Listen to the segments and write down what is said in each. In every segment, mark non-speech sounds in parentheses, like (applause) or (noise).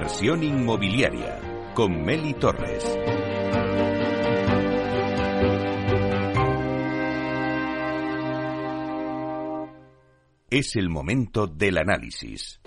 Inversión inmobiliaria con Meli Torres. Es el momento del análisis.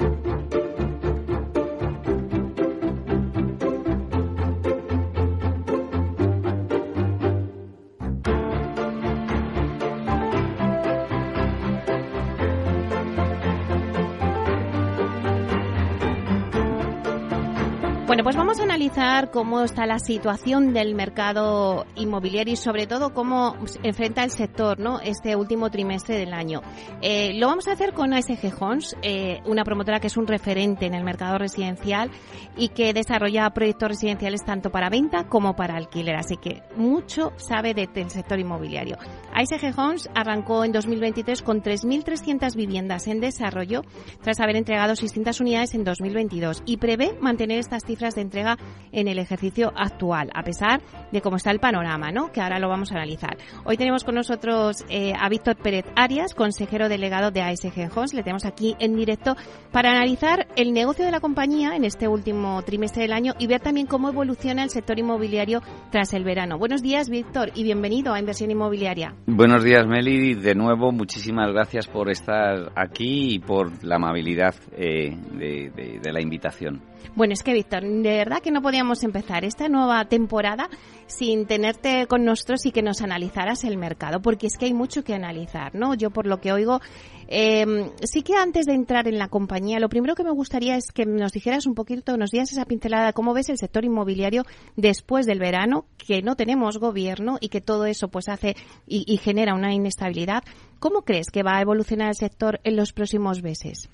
Analizar cómo está la situación del mercado inmobiliario y sobre todo cómo enfrenta el sector ¿no? este último trimestre del año. Eh, lo vamos a hacer con ASG Homes, eh, una promotora que es un referente en el mercado residencial y que desarrolla proyectos residenciales tanto para venta como para alquiler. Así que mucho sabe del sector inmobiliario. ASG Homes arrancó en 2023 con 3.300 viviendas en desarrollo tras haber entregado 600 unidades en 2022 y prevé mantener estas cifras de entrega en el ejercicio actual, a pesar de cómo está el panorama, ¿no? que ahora lo vamos a analizar. Hoy tenemos con nosotros eh, a Víctor Pérez Arias, consejero delegado de ASG Homes. Le tenemos aquí en directo para analizar el negocio de la compañía en este último trimestre del año y ver también cómo evoluciona el sector inmobiliario tras el verano. Buenos días, Víctor, y bienvenido a Inversión Inmobiliaria. Buenos días, Meli. De nuevo, muchísimas gracias por estar aquí y por la amabilidad eh, de la invitación. Bueno, es que Víctor, de verdad que no podíamos empezar esta nueva temporada sin tenerte con nosotros y que nos analizaras el mercado, porque es que hay mucho que analizar, ¿no? Yo por lo que oigo, eh, sí que antes de entrar en la compañía, lo primero que me gustaría es que nos dijeras un poquito, nos dieras esa pincelada cómo ves el sector inmobiliario después del verano, que no tenemos gobierno y que todo eso pues hace y genera una inestabilidad. ¿Cómo crees que va a evolucionar el sector en los próximos meses?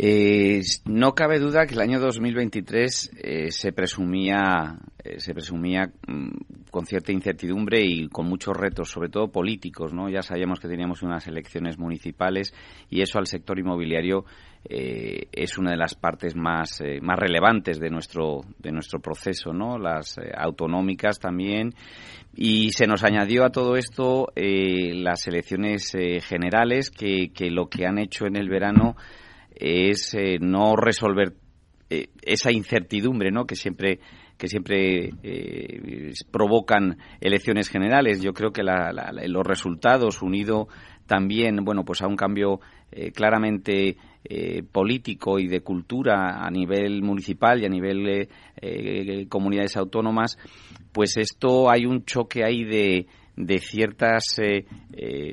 Eh, no cabe duda que el año 2023 eh, se presumía, eh, se presumía mm, con cierta incertidumbre y con muchos retos, sobre todo políticos. ¿no? Ya sabíamos que teníamos unas elecciones municipales y eso al sector inmobiliario eh, es una de las partes más, más relevantes de nuestro, de nuestro proceso, ¿no? las autonómicas también. Y se nos añadió a todo esto las elecciones generales que, que lo que han hecho en el verano es eh, no resolver eh, esa incertidumbre ¿no? que siempre que siempre eh, provocan elecciones generales. Yo creo que los resultados, unido también, bueno, pues a un cambio claramente político y de cultura a nivel municipal y a nivel comunidades autónomas, pues esto hay un choque ahí de, de ciertas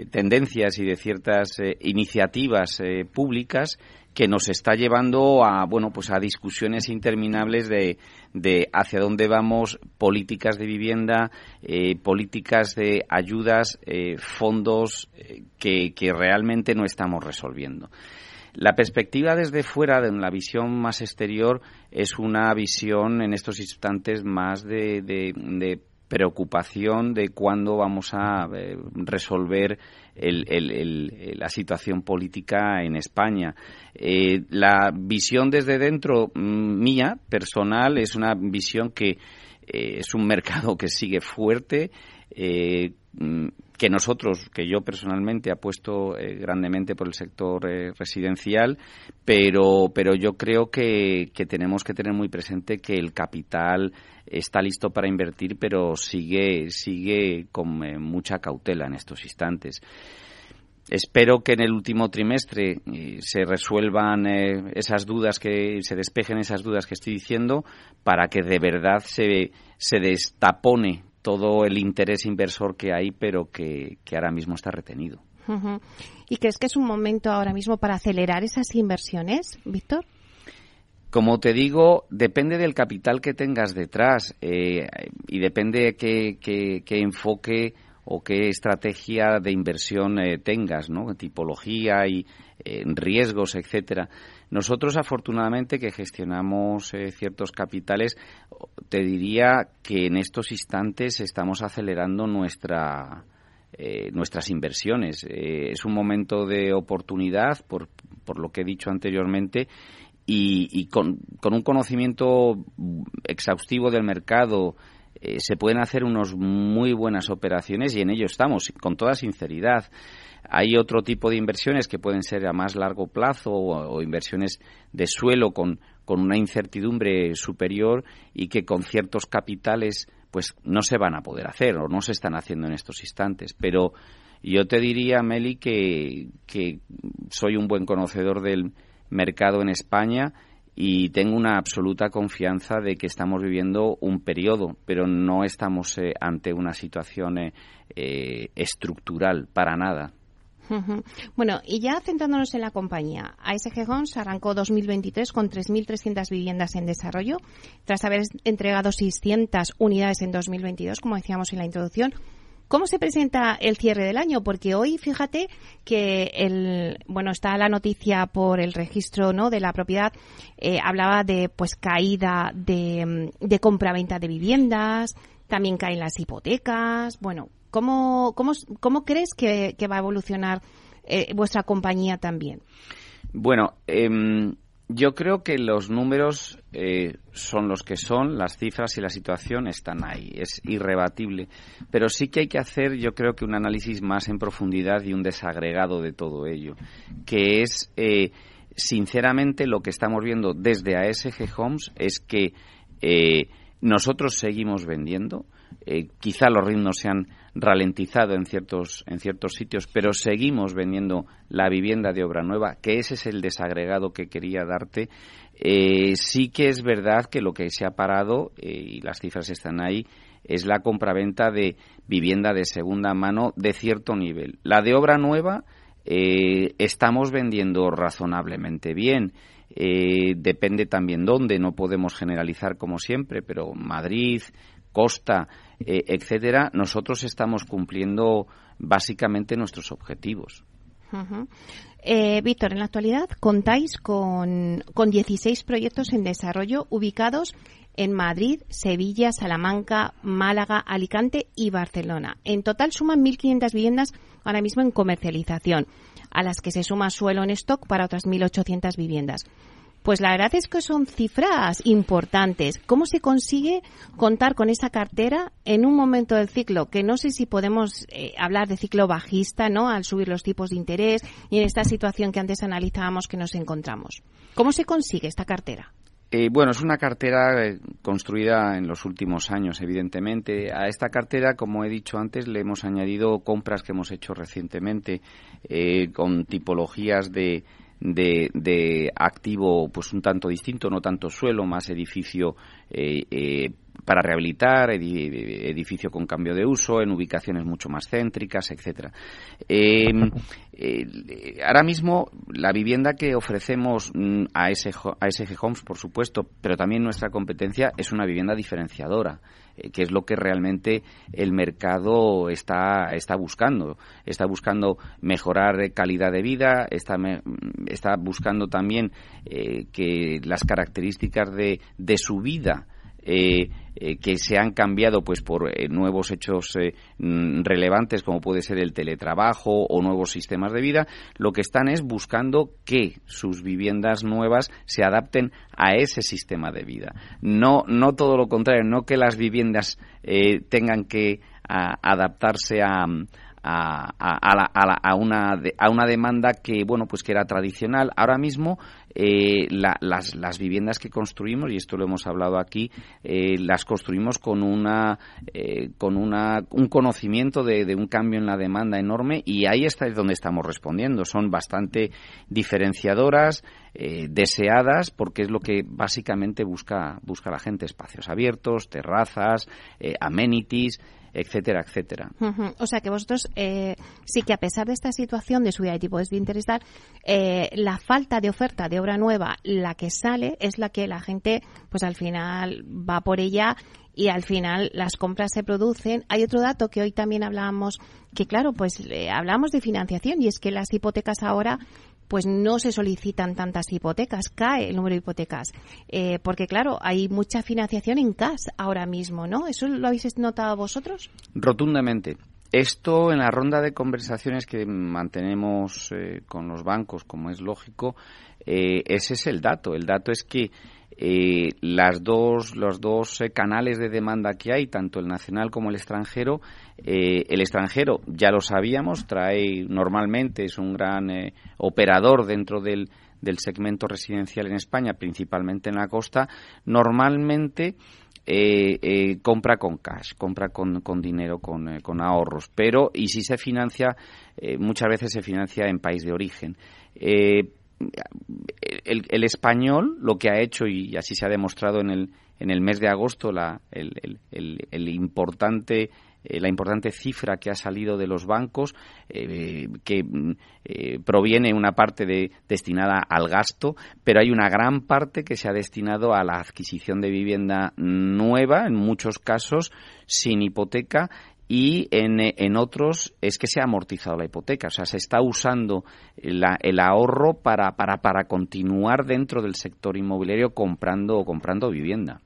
tendencias y de ciertas iniciativas públicas que nos está llevando a bueno pues a discusiones interminables de, de hacia dónde vamos políticas de vivienda eh, políticas de ayudas eh, fondos eh, que, que realmente no estamos resolviendo. La perspectiva desde fuera, de la visión más exterior, es una visión en estos instantes más de, de, de preocupación de cuándo vamos a eh, resolver la situación política en España. Eh, la visión desde dentro mm, mía, personal, es una visión que eh, es un mercado que sigue fuerte, mm, que nosotros, que yo personalmente apuesto eh, grandemente por el sector eh, residencial, pero, pero yo creo que, que, tenemos que tener muy presente que el capital está listo para invertir, pero sigue, sigue con eh, mucha cautela en estos instantes. Espero que en el último trimestre se resuelvan esas dudas, que se despejen esas dudas que estoy diciendo, para que de verdad se, se destapone todo el interés inversor que hay, pero que, ahora mismo está retenido. ¿Y crees que es un momento ahora mismo para acelerar esas inversiones, Víctor? Como te digo, depende del capital que tengas detrás eh, y depende de qué, enfoque o qué estrategia de inversión eh, tengas, ¿no? Tipología y eh, riesgos, etcétera. Nosotros, afortunadamente, que gestionamos eh, ciertos capitales, te diría que en estos instantes estamos acelerando nuestra, eh, nuestras inversiones. Eh, es un momento de oportunidad, por, por lo que he dicho anteriormente, y, con, un conocimiento exhaustivo del mercado eh, se pueden hacer unos muy buenas operaciones y en ello estamos, con toda sinceridad. Hay otro tipo de inversiones que pueden ser a más largo plazo o, inversiones de suelo con, con una incertidumbre superior y que con ciertos capitales pues no se van a poder hacer o no se están haciendo en estos instantes. Pero yo te diría, Meli, que, que soy un buen conocedor del mercado en España y tengo una absoluta confianza de que estamos viviendo un periodo, pero no estamos eh, ante una situación eh, eh, estructural para nada. Bueno, y ya centrándonos en la compañía, ASG Homes arrancó 2023 con 3.300 viviendas en desarrollo, tras haber entregado 600 unidades en 2022, como decíamos en la introducción, ¿Cómo se presenta el cierre del año? Porque hoy, fíjate que el, bueno, está la noticia por el registro, ¿no? De la propiedad, eh, hablaba de, pues, caída de, de compra-venta de viviendas, también caen las hipotecas. Bueno, ¿cómo, cómo, cómo crees que, va a evolucionar eh, vuestra compañía también? Bueno, eh, yo creo que los números eh, son los que son, las cifras y la situación están ahí, es irrebatible. Pero sí que hay que hacer, yo creo que un análisis más en profundidad y un desagregado de todo ello, que es, eh, sinceramente, lo que estamos viendo desde ASG Homes es que nosotros seguimos vendiendo, quizá los ritmos sean ralentizado en ciertos, en ciertos sitios, pero seguimos vendiendo la vivienda de obra nueva, que ese es el desagregado que quería darte. Eh, sí que es verdad que lo que se ha parado, eh, y las cifras están ahí, es la compraventa de vivienda de segunda mano de cierto nivel. La de obra nueva eh, estamos vendiendo razonablemente bien. depende también dónde, no podemos generalizar como siempre, pero Madrid, Costa, eh, etcétera, nosotros estamos cumpliendo básicamente nuestros objetivos. Eh, Víctor, en la actualidad contáis con, con 16 proyectos en desarrollo ubicados en Madrid, Sevilla, Salamanca, Málaga, Alicante y Barcelona. En total suman 1.500 viviendas ahora mismo en comercialización, a las que se suma suelo en stock para otras 1.800 viviendas. Pues la verdad es que son cifras importantes. ¿Cómo se consigue contar con esa cartera en un momento del ciclo? Que no sé si podemos eh, hablar de ciclo bajista, ¿no? Al subir los tipos de interés y en esta situación que antes analizábamos que nos encontramos. ¿Cómo se consigue esta cartera? Eh, bueno, es una cartera eh, construida en los últimos años, evidentemente. A esta cartera, como he dicho antes, le hemos añadido compras que hemos hecho recientemente con tipologías de, de, de, activo pues un tanto distinto, no tanto suelo, más edificio eh, eh, para rehabilitar, edificio con cambio de uso, en ubicaciones mucho más céntricas, etcétera. Em, (laughs) eh, ahora mismo la vivienda que ofrecemos mm, a SG Homes, por supuesto, pero también nuestra competencia es una vivienda diferenciadora. Eh, que es lo que realmente el mercado está, está buscando. Está buscando mejorar calidad de vida, está, está buscando también eh, que las características de, de su vida eh, eh, que se han cambiado pues por eh, nuevos hechos mm, relevantes como puede ser el teletrabajo o nuevos sistemas de vida, lo que están es buscando que sus viviendas nuevas se adapten a ese sistema de vida. No, no todo lo contrario, no que las viviendas tengan que adaptarse a, a, a, a, una, a una demanda que bueno pues que era tradicional. Ahora mismo eh, las, las, viviendas que construimos y esto lo hemos hablado aquí eh, las construimos con una eh, con una, un conocimiento de, de, un cambio en la demanda enorme y ahí está donde estamos respondiendo. Son bastante diferenciadoras deseadas porque es lo que básicamente busca busca la gente. Espacios abiertos terrazas amenities etcétera, etcétera. O sea que vosotros eh, sí que a pesar de esta situación de subida de tipo de interés, eh, la falta de oferta de obra nueva, la que sale, es la que la gente, pues al final va por ella y al final las compras se producen. Hay otro dato que hoy también hablábamos, que claro, pues eh, hablamos de financiación y es que las hipotecas ahora pues no se solicitan tantas hipotecas, cae el número de hipotecas, eh, porque claro, hay mucha financiación en CAS ahora mismo, ¿no? ¿Eso lo habéis notado vosotros? Rotundamente. Esto en la ronda de conversaciones que mantenemos eh, con los bancos, como es lógico, eh, ese es el dato. El dato es que eh, las dos, los dos eh, canales de demanda que hay, tanto el nacional como el extranjero, eh, el extranjero, ya lo sabíamos, trae normalmente, es un gran operador dentro del, del segmento residencial en España, principalmente en la costa, normalmente compra con cash, compra con, con dinero, con, con, ahorros, pero y si se financia, muchas veces se financia en país de origen el, español lo que ha hecho, y así se ha demostrado en el, en el mes de agosto, la, el, importante eh, la importante cifra que ha salido de los bancos, eh, que eh, proviene una parte de, destinada al gasto, pero hay una gran parte que se ha destinado a la adquisición de vivienda nueva, en muchos casos sin hipoteca y en, en, otros es que se ha amortizado la hipoteca, o sea, se está usando el ahorro para, para, para continuar dentro del sector inmobiliario comprando o comprando vivienda.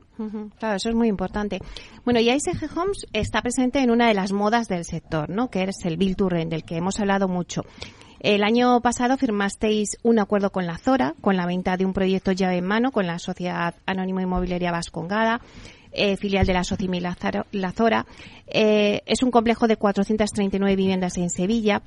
Claro, eso es muy importante. Bueno, y ISG Homes está presente en una de las modas del sector, ¿no? Que es el Bill to del que hemos hablado mucho. El año pasado firmasteis un acuerdo con la Zora, con la venta de un proyecto llave en mano con la Sociedad Anónima Inmobiliaria Vascongada. Eh, filial de la Socimi La Zora. Eh, es un complejo de 439 viviendas en Sevilla.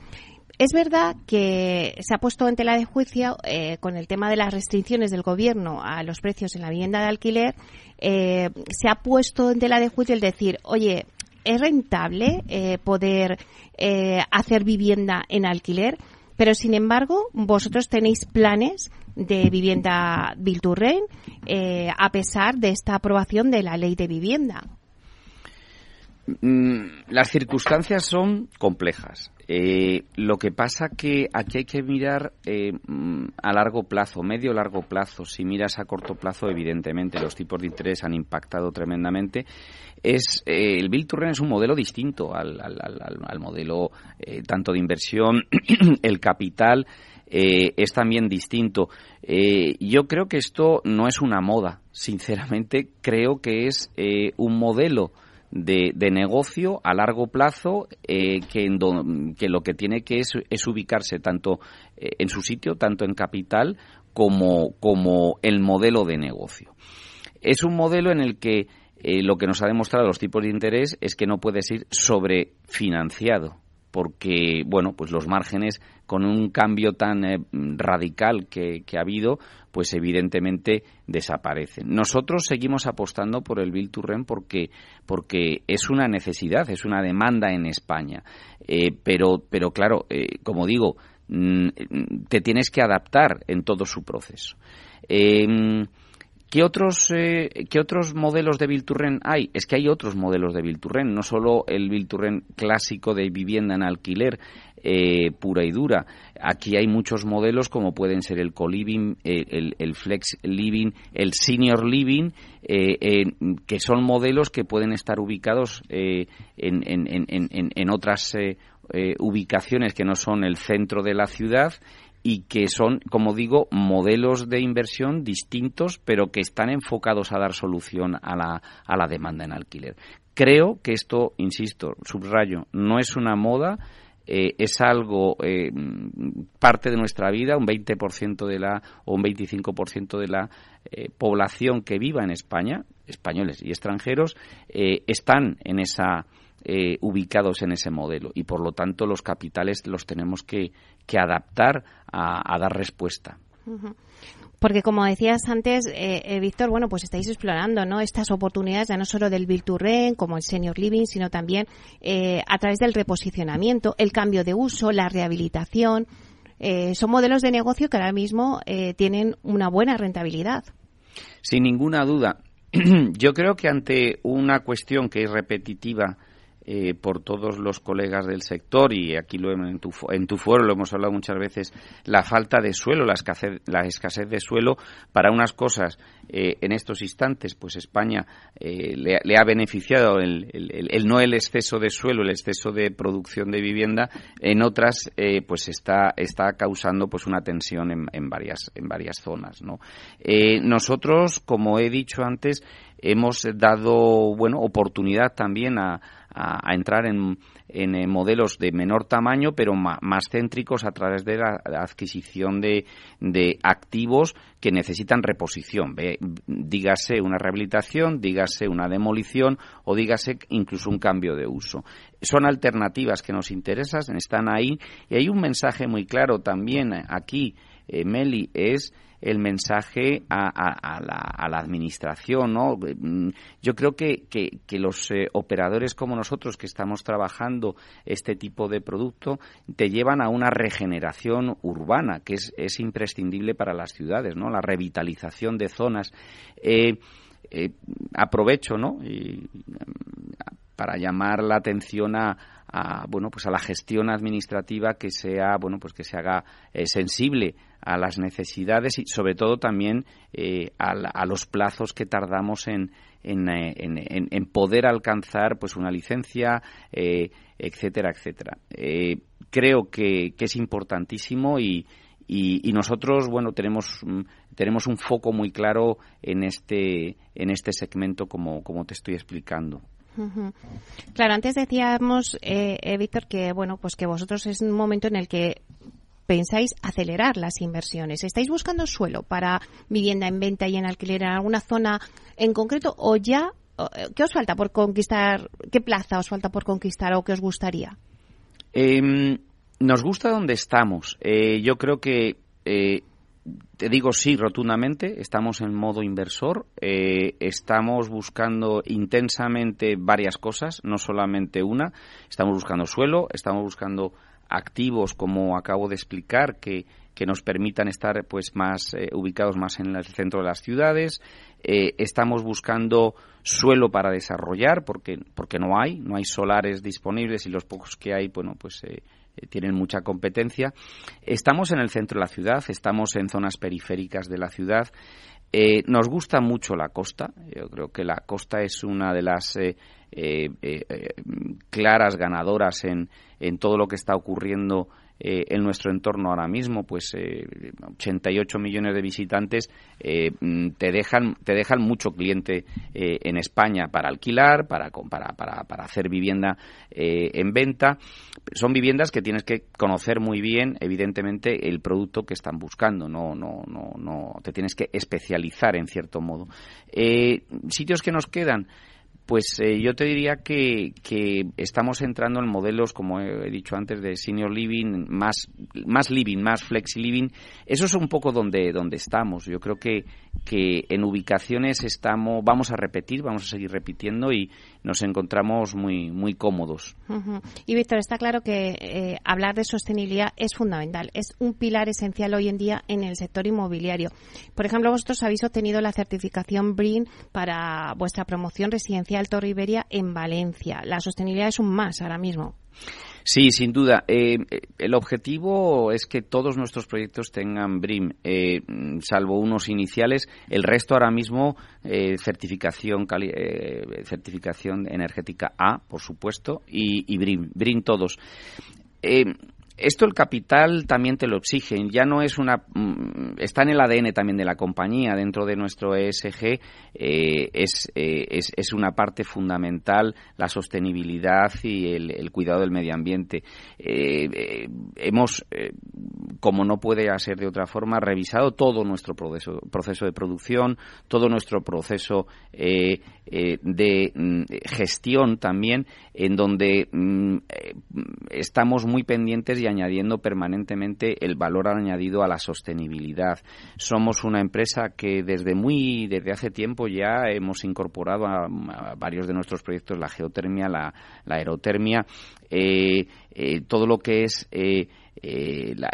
Es verdad que se ha puesto en tela de juicio eh, con el tema de las restricciones del gobierno a los precios en la vivienda de alquiler. se ha puesto en tela de juicio el decir, oye, ¿es rentable poder hacer vivienda en alquiler? Pero, sin embargo, vosotros tenéis planes de vivienda Bilturren eh, a pesar de esta aprobación de la ley de vivienda. Mm, las circunstancias son complejas. Eh, lo que pasa que aquí hay que mirar eh, mm, a largo plazo, medio largo plazo. Si miras a corto plazo, evidentemente los tipos de interés han impactado tremendamente. Es eh, el Build to es un modelo distinto al, al modelo tanto de inversión, (coughs) el capital es también distinto. yo creo que esto no es una moda. Sinceramente, creo que es un modelo de, negocio a largo plazo eh, que, que, lo que tiene que es, es ubicarse tanto eh, en su sitio, tanto en capital como, como el modelo de negocio. Es un modelo en el que eh, lo que nos ha demostrado los tipos de interés es que no puede ser sobrefinanciado porque bueno pues los márgenes con un cambio tan eh, radical que, ha habido pues evidentemente desaparecen. Nosotros seguimos apostando por el Bill to Rent porque porque es una necesidad es una demanda en España. Eh, pero pero claro eh, como digo mm, te tienes que adaptar en todo su proceso ¿Qué otros, eh, ¿Qué otros modelos de Bilturren hay? Es que hay otros modelos de Bilturren, no solo el Bilturren clásico de vivienda en alquiler eh, pura y dura. Aquí hay muchos modelos como pueden ser el co-living, eh, el, flex living, el senior living, que son modelos que pueden estar ubicados en, en, otras ubicaciones que no son el centro de la ciudad y que son, como digo, modelos de inversión distintos, pero que están enfocados a dar solución a la, a la demanda en alquiler. Creo que esto, insisto, subrayo, no es una moda, eh, es algo eh, parte de nuestra vida, un 20% de la o un 25% de la eh, población que viva en España, españoles y extranjeros, están en esa eh, ubicados en ese modelo y por lo tanto los capitales los tenemos que, que adaptar a, dar respuesta. Porque como decías antes, eh, eh, Víctor, bueno, pues estáis explorando, ¿no? Estas oportunidades ya no solo del Build to Rent, como el Senior Living, sino también a través del reposicionamiento, el cambio de uso, la rehabilitación. son modelos de negocio que ahora mismo tienen una buena rentabilidad. Sin ninguna duda. (clears throat) Yo creo que ante una cuestión que es repetitiva eh, por todos los colegas del sector y aquí lo en tu, en tu foro lo hemos hablado muchas veces la falta de suelo la escasez, la escasez de suelo para unas cosas eh, en estos instantes pues España eh, le, ha beneficiado el, el, no el exceso de suelo el exceso de producción de vivienda en otras pues está está causando pues una tensión en, en varias en varias zonas no nosotros como he dicho antes hemos dado bueno oportunidad también a, a, entrar en, en, modelos de menor tamaño, pero más céntricos a través de la, adquisición de, de, activos que necesitan reposición. Dígase una rehabilitación, dígase una demolición o dígase incluso un cambio de uso. Son alternativas que nos interesan, están ahí y hay un mensaje muy claro también aquí, eh, Meli, es el mensaje a, la, administración. ¿no? Yo creo que, que, los eh, operadores como nosotros que estamos trabajando este tipo de producto te llevan a una regeneración urbana que es, es imprescindible para las ciudades, ¿no? la revitalización de zonas. Eh, eh, aprovecho ¿no? Y, para llamar la atención a, bueno pues a la gestión administrativa que sea bueno pues que se haga eh, sensible a las necesidades y sobre todo también eh, a, los plazos que tardamos en en, eh, en, en, poder alcanzar pues una licencia etcétera etcétera. Creo que, que, es importantísimo y, y, y, nosotros bueno tenemos mm, tenemos un foco muy claro en este en este segmento como como te estoy explicando Claro, antes decíamos, eh, eh, Víctor, que bueno, pues que vosotros es un momento en el que pensáis acelerar las inversiones. ¿Estáis buscando suelo para vivienda en venta y en alquiler en alguna zona en concreto o ya eh, qué os falta por conquistar, qué plaza os falta por conquistar o qué os gustaría? Em, nos gusta donde estamos. yo creo que te digo sí rotundamente, estamos en modo inversor, eh, estamos buscando intensamente varias cosas, no solamente una, estamos buscando suelo, estamos buscando activos como acabo de explicar que, que nos permitan estar pues más eh, ubicados más en el centro de las ciudades, eh, estamos buscando suelo para desarrollar porque porque no hay, no hay solares disponibles y los pocos que hay, bueno, pues eh, tienen mucha competencia. Estamos en el centro de la ciudad, estamos en zonas periféricas de la ciudad. Eh, nos gusta mucho la costa. Yo creo que la costa es una de las eh, claras ganadoras en, en todo lo que está ocurriendo eh, en nuestro entorno ahora mismo, pues 88 eh, millones de visitantes eh, mm, te dejan te dejan mucho cliente en España para alquilar, para para, para, para hacer vivienda en venta. Son viviendas que tienes que conocer muy bien, evidentemente, el producto que están buscando. No no no no te tienes que especializar en cierto modo. sitios que nos quedan pues eh, yo te diría que, que, estamos entrando en modelos, como he dicho antes, de senior living, más, más living, más flexi living. Eso es un poco donde, donde estamos. Yo creo que, que en ubicaciones estamos, vamos a repetir, vamos a seguir repitiendo y nos encontramos muy, muy cómodos. Y Víctor, está claro que eh, hablar de sostenibilidad es fundamental, es un pilar esencial hoy en día en el sector inmobiliario. Por ejemplo, vosotros habéis obtenido la certificación BREEAM para vuestra promoción residencial Torre Iberia en Valencia. La sostenibilidad es un más ahora mismo. Sí, sin duda. Eh, el objetivo es que todos nuestros proyectos tengan BRIM, eh, salvo unos iniciales. El resto ahora mismo, eh, certificación, certificación energética A, por supuesto, y, y BRIM, BRIM todos esto el capital también te lo exigen. Ya no es una. Mm, está en el ADN también de la compañía. Dentro de nuestro ESG eh, es, eh, es, es, una parte fundamental la sostenibilidad y el, cuidado del medio ambiente. Eh, hemos, como no puede ser de otra forma, revisado todo nuestro proceso, proceso de producción, todo nuestro proceso de mm, gestión también, en donde mm, estamos muy pendientes y añadiendo permanentemente el valor añadido a la sostenibilidad. Somos una empresa que desde muy desde hace tiempo ya hemos incorporado a, varios de nuestros proyectos la geotermia, la, aerotermia, eh, eh, todo lo que es eh, la,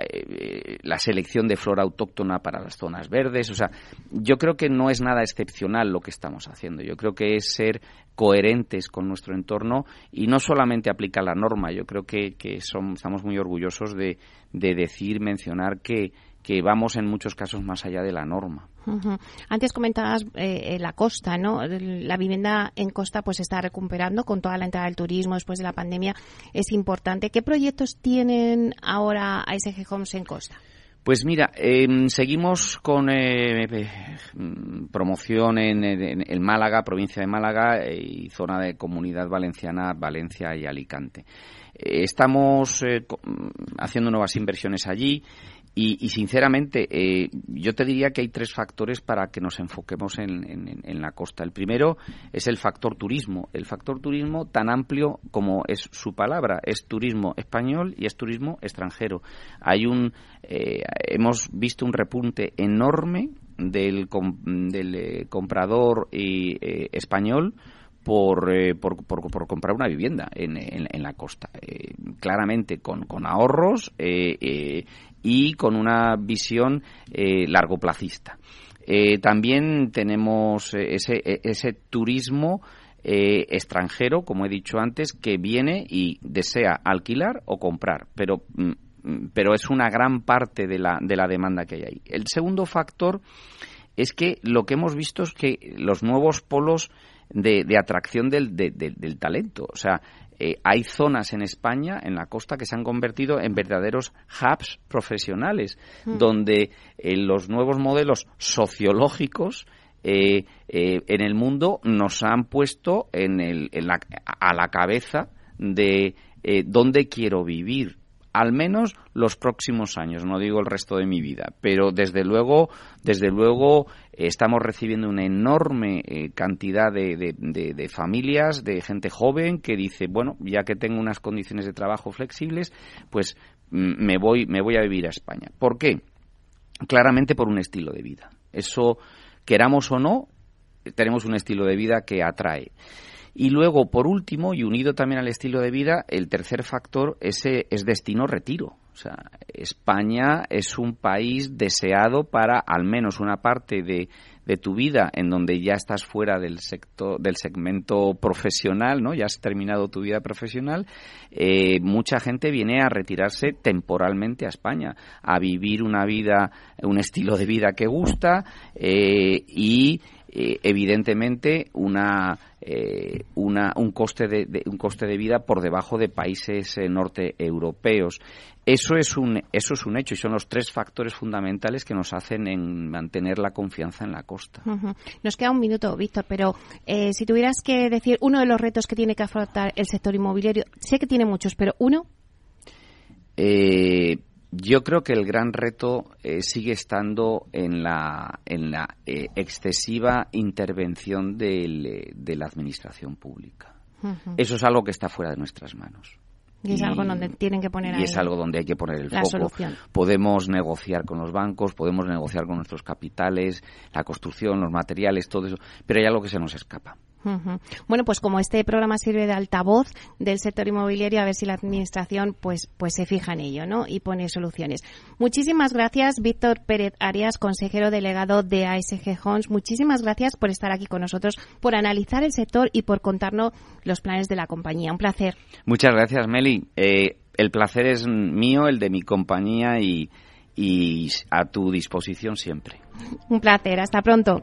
la, selección de flora autóctona para las zonas verdes. O sea, yo creo que no es nada excepcional lo que estamos haciendo. Yo creo que es ser coherentes con nuestro entorno y no solamente aplicar la norma. Yo creo que, que son, estamos muy orgullosos de, de decir, mencionar que, que vamos en muchos casos más allá de la norma. Antes comentabas eh, la costa, ¿no? La vivienda en costa pues está recuperando con toda la entrada del turismo después de la pandemia. Es importante. ¿Qué proyectos tienen ahora ASG Homes en costa? Pues mira, em, seguimos con eh, eh, promoción en, Málaga, provincia de Málaga eh, y zona de Comunidad Valenciana, Valencia y Alicante. estamos haciendo nuevas inversiones allí y, sinceramente, eh, yo te diría que hay tres factores para que nos enfoquemos en, la costa. El primero es el factor turismo. El factor turismo tan amplio como es su palabra. Es turismo español y es turismo extranjero. Hay un, eh, hemos visto un repunte enorme del, del eh, comprador español por, por, por, comprar una vivienda en, en, la costa. claramente con, con ahorros y con una visión eh, largoplacista. Eh, también tenemos eh, ese, ese turismo extranjero, como he dicho antes, que viene y desea alquilar o comprar, pero, mm, pero es una gran parte de la, de la demanda que hay ahí. El segundo factor es que lo que hemos visto es que los nuevos polos de, de atracción del, del talento, o sea, eh, hay zonas en España, en la costa, que se han convertido en verdaderos hubs profesionales, mm. donde eh, los nuevos modelos sociológicos eh, en el mundo nos han puesto en el, a la cabeza de dónde quiero vivir, al menos los próximos años, no digo el resto de mi vida, pero desde luego, desde luego estamos recibiendo una enorme eh, cantidad de, familias, de gente joven que dice, bueno, ya que tengo unas condiciones de trabajo flexibles, pues mm, me voy, me voy a vivir a España. ¿Por qué? Claramente por un estilo de vida. Eso, queramos o no, tenemos un estilo de vida que atrae. Y luego, por último, y unido también al estilo de vida, el tercer factor es destino retiro. O sea, España es un país deseado para al menos una parte de, de tu vida en donde ya estás fuera del sector del segmento profesional no ya has terminado tu vida profesional eh, mucha gente viene a retirarse temporalmente a España a vivir una vida un estilo de vida que gusta eh, y eh, evidentemente una, eh, una, un, coste de, un coste de vida por debajo de países eh, norteeuropeos. Eso es, un, eso es un hecho y son los tres factores fundamentales que nos hacen en mantener la confianza en la costa. Nos queda un minuto, Víctor, pero si tuvieras que decir uno de los retos que tiene que afrontar el sector inmobiliario, sé que tiene muchos, pero uno. Eh, yo creo que el gran reto eh, sigue estando en la, en la eh, excesiva intervención eh, de la administración pública. Eso es algo que está fuera de nuestras manos. Y es algo donde tienen que poner y es algo donde hay que poner el foco. Podemos negociar con los bancos, podemos negociar con nuestros capitales, la construcción, los materiales, todo eso, pero hay algo que se nos escapa. Bueno, pues como este programa sirve de altavoz del sector inmobiliario, a ver si la administración pues, pues se fija en ello, ¿no? Y pone soluciones. Muchísimas gracias, Víctor Pérez Arias, consejero delegado de ASG Homes. Muchísimas gracias por estar aquí con nosotros, por analizar el sector y por contarnos los planes de la compañía. Un placer. Muchas gracias, Meli. Eh, el placer es mío, el de mi compañía y, y a tu disposición siempre. Un placer. Hasta pronto.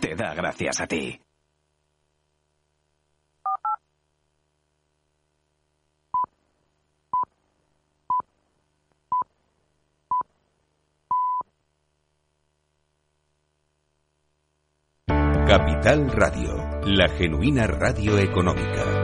te da gracias a ti. Capital Radio, la genuina radio económica.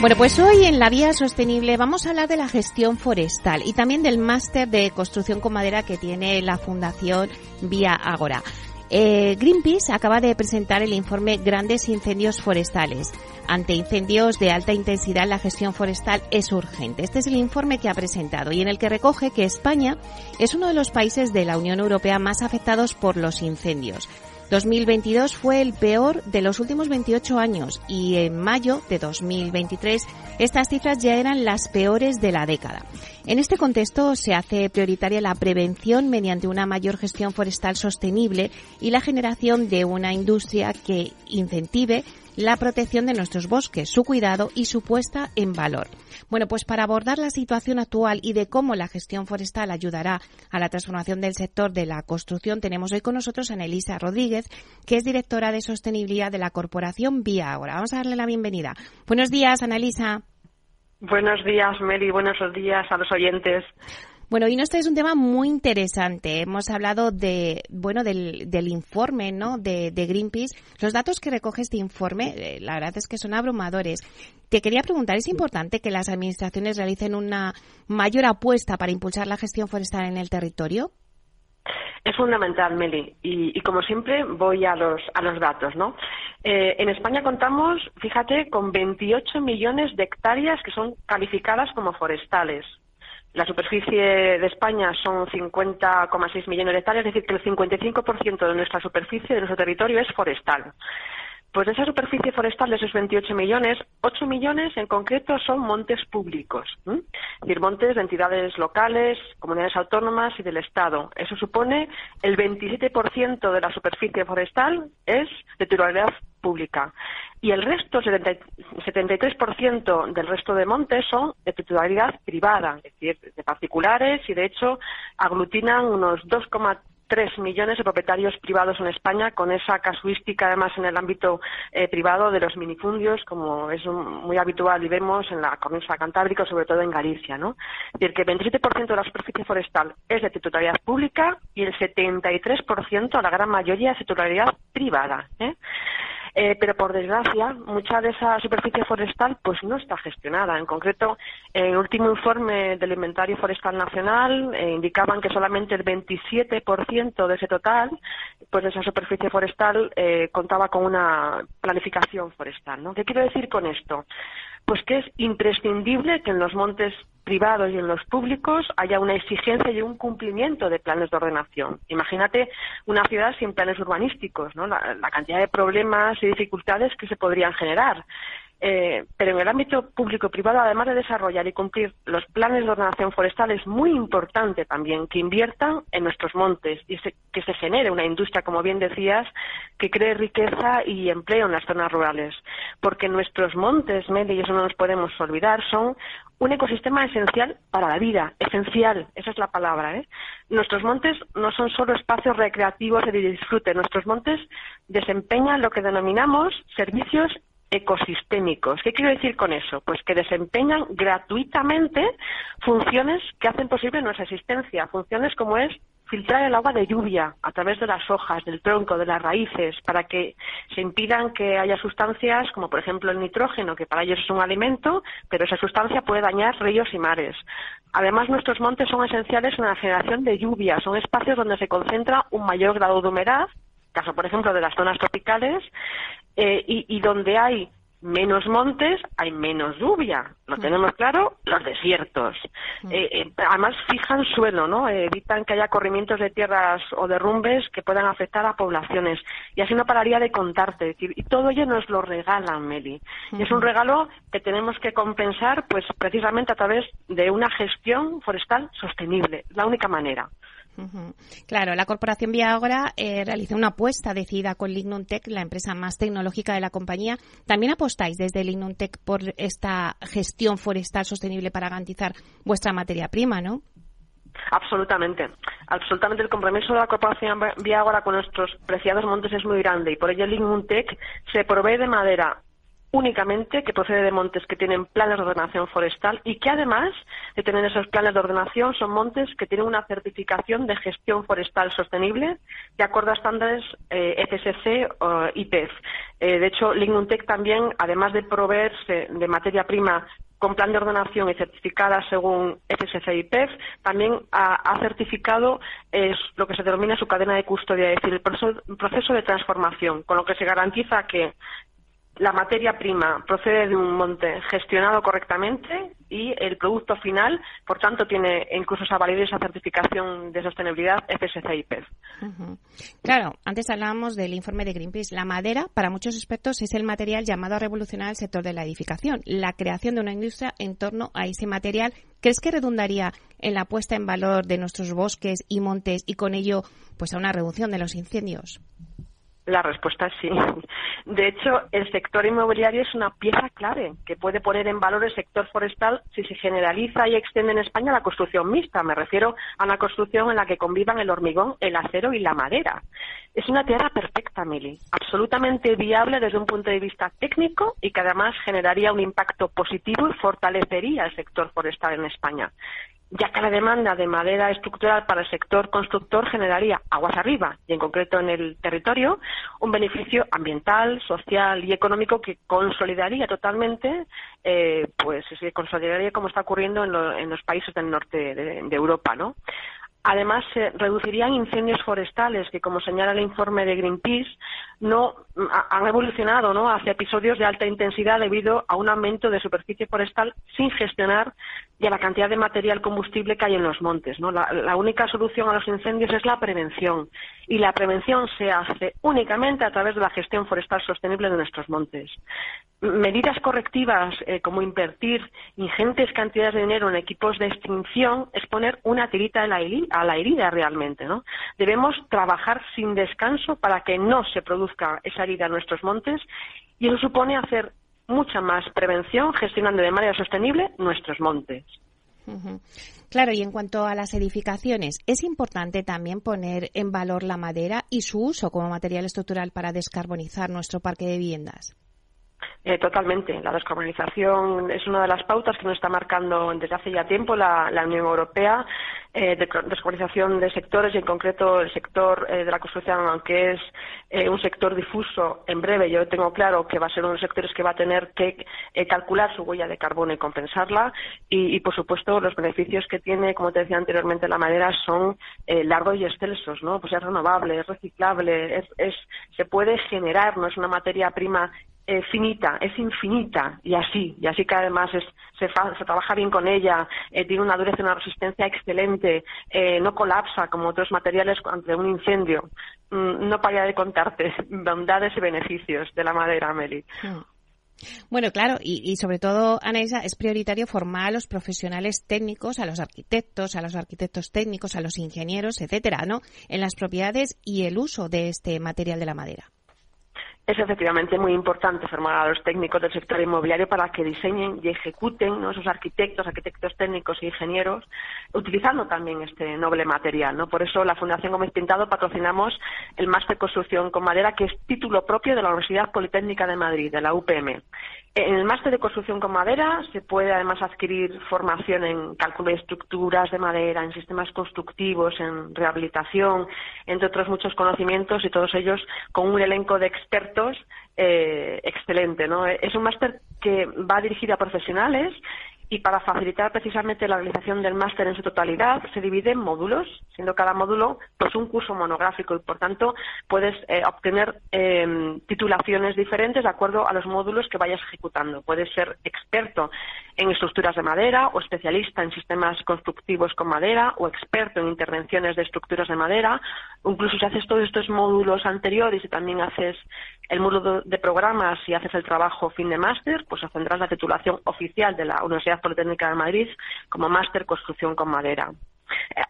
Bueno, pues hoy en la vía sostenible vamos a hablar de la gestión forestal y también del máster de construcción con madera que tiene la Fundación Vía Agora. Eh, Greenpeace acaba de presentar el informe Grandes incendios forestales. Ante incendios de alta intensidad, la gestión forestal es urgente. Este es el informe que ha presentado y en el que recoge que España es uno de los países de la Unión Europea más afectados por los incendios. 2022 fue el peor de los últimos 28 años y en mayo de 2023 estas cifras ya eran las peores de la década. En este contexto se hace prioritaria la prevención mediante una mayor gestión forestal sostenible y la generación de una industria que incentive la protección de nuestros bosques, su cuidado y su puesta en valor. Bueno, pues para abordar la situación actual y de cómo la gestión forestal ayudará a la transformación del sector de la construcción, tenemos hoy con nosotros a Anelisa Rodríguez, que es directora de sostenibilidad de la corporación Vía Ahora. Vamos a darle la bienvenida. Buenos días, Anelisa. Buenos días, Mary. Buenos días a los oyentes. Bueno, y nos es un tema muy interesante. Hemos hablado de, bueno, del, del informe, ¿no? De, de, Greenpeace. Los datos que recoge este informe, eh, la verdad es que son abrumadores. Te quería preguntar, ¿es importante que las administraciones realicen una mayor apuesta para impulsar la gestión forestal en el territorio? Es fundamental, Meli. Y, y, como siempre, voy a los, a los datos, ¿no? Eh, en España contamos, fíjate, con 28 millones de hectáreas que son calificadas como forestales. La superficie de España son 50,6 millones de hectáreas, es decir, que el 55% de nuestra superficie, de nuestro territorio, es forestal. Pues de esa superficie forestal de esos 28 millones, 8 millones en concreto son montes públicos, es decir, montes de entidades locales, comunidades autónomas y del Estado. Eso supone el 27% de la superficie forestal es de titularidad pública. Y el resto, el 73% del resto de montes son de titularidad privada, es decir, de particulares y de hecho aglutinan unos 2,3 millones de propietarios privados en España, con esa casuística además en el ámbito eh, privado de los minifundios, como es muy habitual y vemos en la cornisa cantábrica, sobre todo en Galicia. ¿no? Es decir, que el 27% de la superficie forestal es de titularidad pública y el 73%, la gran mayoría, es titularidad privada. ¿eh? Eh, pero por desgracia, mucha de esa superficie forestal pues no está gestionada. En concreto, el último informe del Inventario Forestal Nacional eh, indicaban que solamente el 27% de ese total, pues de esa superficie forestal, eh, contaba con una planificación forestal. ¿no? ¿Qué quiero decir con esto? Pues que es imprescindible que en los montes privados y en los públicos haya una exigencia y un cumplimiento de planes de ordenación. Imagínate una ciudad sin planes urbanísticos, ¿no? la, cantidad de problemas y dificultades que se podrían generar. Eh, pero en el ámbito público y privado, además de desarrollar y cumplir los planes de ordenación forestal, es muy importante también que inviertan en nuestros montes y que se genere una industria, como bien decías, que cree riqueza y empleo en las zonas rurales. Porque nuestros montes, Meli, y eso no nos podemos olvidar, son un ecosistema esencial para la vida, esencial, esa es la palabra. ¿eh? Nuestros montes no son solo espacios recreativos de disfrute, nuestros montes desempeñan lo que denominamos servicios ecosistémicos. ¿Qué quiero decir con eso? Pues que desempeñan gratuitamente funciones que hacen posible nuestra existencia, funciones como es filtrar el agua de lluvia a través de las hojas, del tronco, de las raíces, para que se impidan que haya sustancias como por ejemplo el nitrógeno, que para ellos es un alimento, pero esa sustancia puede dañar ríos y mares. Además, nuestros montes son esenciales en la generación de lluvia, son espacios donde se concentra un mayor grado de humedad, caso por ejemplo de las zonas tropicales, eh, y, donde hay menos montes, hay menos lluvia. Lo mm. tenemos claro, los desiertos. Mm. Eh, eh, además, fijan suelo, ¿no? evitan que haya corrimientos de tierras o derrumbes que puedan afectar a poblaciones. Y así no pararía de contarte. Y todo ello nos lo regalan, Meli. Y es un regalo que tenemos que compensar, pues precisamente a través de una gestión forestal sostenible. La única manera. Claro, la corporación Viagora eh, realizó una apuesta decidida con Lignum Tech, la empresa más tecnológica de la compañía. ¿También apostáis desde Lignum Tech por esta gestión forestal sostenible para garantizar vuestra materia prima, no? Absolutamente, absolutamente el compromiso de la corporación Viagora con nuestros preciados montes es muy grande y por ello Lignum Tech se provee de madera únicamente que procede de montes que tienen planes de ordenación forestal y que además de tener esos planes de ordenación son montes que tienen una certificación de gestión forestal sostenible de acuerdo a estándares eh, FSC o IPEF. Eh, de hecho, Lignuntec también, además de proveerse de materia prima con plan de ordenación y certificada según FSC y IPEF, también ha, certificado lo que se denomina su cadena de custodia, es decir, el proceso de transformación, con lo que se garantiza que la materia prima procede de un monte gestionado correctamente y el producto final, por tanto, tiene incluso esa validez, esa certificación de sostenibilidad FSC y PEF. Claro, antes hablábamos del informe de Greenpeace. La madera, para muchos expertos, es el material llamado a revolucionar el sector de la edificación. La creación de una industria en torno a ese material, ¿crees que redundaría en la puesta en valor de nuestros bosques y montes y con ello pues a una reducción de los incendios? La respuesta es sí. (laughs) De hecho, el sector inmobiliario es una pieza clave que puede poner en valor el sector forestal si se generaliza y extiende en España la construcción mixta. Me refiero a una construcción en la que convivan el hormigón, el acero y la madera. Es una tierra perfecta, Mili, absolutamente viable desde un punto de vista técnico y que además generaría un impacto positivo y fortalecería el sector forestal en España ya que la demanda de madera estructural para el sector constructor generaría aguas arriba, y en concreto en el territorio, un beneficio ambiental, social y económico que consolidaría totalmente, eh, pues se consolidaría como está ocurriendo en, los países del norte de, de Europa, ¿no? Además, se reducirían incendios forestales que, como señala el informe de Greenpeace, no han evolucionado ¿no? hacia episodios de alta intensidad debido a un aumento de superficie forestal sin gestionar y a la cantidad de material combustible que hay en los montes. ¿no? La, única solución a los incendios es la prevención y la prevención se hace únicamente a través de la gestión forestal sostenible de nuestros montes. Medidas correctivas eh, como invertir ingentes cantidades de dinero en equipos de extinción es poner una tirita a la, a la herida realmente. ¿no? Debemos trabajar sin descanso para que no se produzca esa herida en nuestros montes y eso supone hacer mucha más prevención gestionando de manera sostenible nuestros montes. Claro, y en cuanto a las edificaciones, es importante también poner en valor la madera y su uso como material estructural para descarbonizar nuestro parque de viviendas. Eh, totalmente. La descarbonización es una de las pautas que nos está marcando desde hace ya tiempo la, Unión Europea. Eh, de descarbonización de sectores y en concreto el sector eh, de la construcción, aunque es eh, un sector difuso, en breve yo tengo claro que va a ser uno de los sectores que va a tener que calcular su huella de carbono y compensarla. Y, por supuesto, los beneficios que tiene, como te decía anteriormente, la madera son largos y excelsos. ¿no? Pues es renovable, es reciclable, es, se puede generar, no es una materia prima eh, finita, es infinita y así, y así que además es, se, se, trabaja bien con ella, eh, tiene una dureza y una resistencia excelente, eh, no colapsa como otros materiales ante un incendio. Mm, no para de contarte (laughs) bondades y beneficios de la madera, Meli. Bueno, claro, y, sobre todo, Anaisa, es prioritario formar a los profesionales técnicos, a los arquitectos, a los arquitectos técnicos, a los ingenieros, etcétera, ¿no? En las propiedades y el uso de este material de la madera es efectivamente muy importante formar a los técnicos del sector inmobiliario para que diseñen y ejecuten esos arquitectos, arquitectos técnicos e ingenieros, utilizando también este noble material. ¿no? Por eso la Fundación Gómez Pintado patrocinamos el Máster Construcción con Madera, que es título propio de la Universidad Politécnica de Madrid, de la UPM. En el máster de construcción con madera se puede además adquirir formación en cálculo de estructuras de madera, en sistemas constructivos, en rehabilitación, entre otros muchos conocimientos y todos ellos con un elenco de expertos eh, excelente. ¿no? Es un máster que va dirigido a profesionales y para facilitar precisamente la realización del máster en su totalidad se divide en módulos, siendo cada módulo pues un curso monográfico y por tanto puedes eh, obtener em, titulaciones diferentes de acuerdo a los módulos que vayas ejecutando. Puedes ser experto en estructuras de madera o especialista en sistemas constructivos con madera o experto en intervenciones de estructuras de madera. Incluso si haces todos estos módulos anteriores y también haces el módulo de programas y haces el trabajo fin de máster, pues obtendrás la titulación oficial de la Universidad Politécnica de Madrid como máster construcción con madera.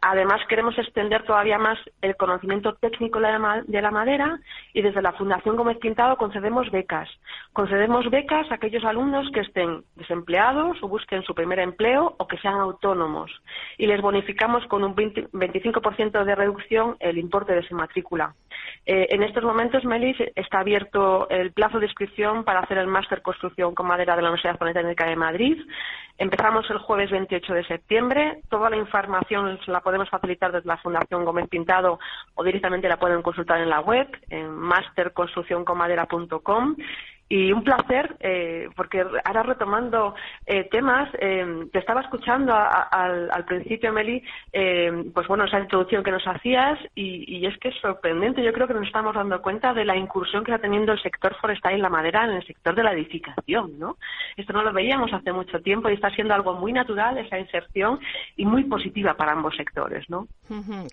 Además, queremos extender todavía más el conocimiento técnico de la madera y desde la Fundación Gómez Pintado concedemos becas. Concedemos becas a aquellos alumnos que estén desempleados o busquen su primer empleo o que sean autónomos y les bonificamos con un 25% de reducción el importe de su matrícula. Eh, en estos momentos, Melis, está abierto el plazo de inscripción para hacer el máster construcción con madera de la Universidad Politécnica de Madrid. Empezamos el jueves 28 de septiembre. Toda la información la podemos facilitar desde la Fundación Gómez Pintado o directamente la pueden consultar en la web, en masterconstruccionconmadera.com y un placer, eh, porque ahora retomando eh, temas, eh, te estaba escuchando al, principio, Meli, pues bueno, esa introducción que nos hacías y, es que es sorprendente. Yo creo que nos estamos dando cuenta de la incursión que está teniendo el sector forestal y la madera en el sector de la edificación, ¿no? Esto no lo veíamos hace mucho tiempo y está siendo algo muy natural esa inserción y muy positiva para ambos sectores, ¿no?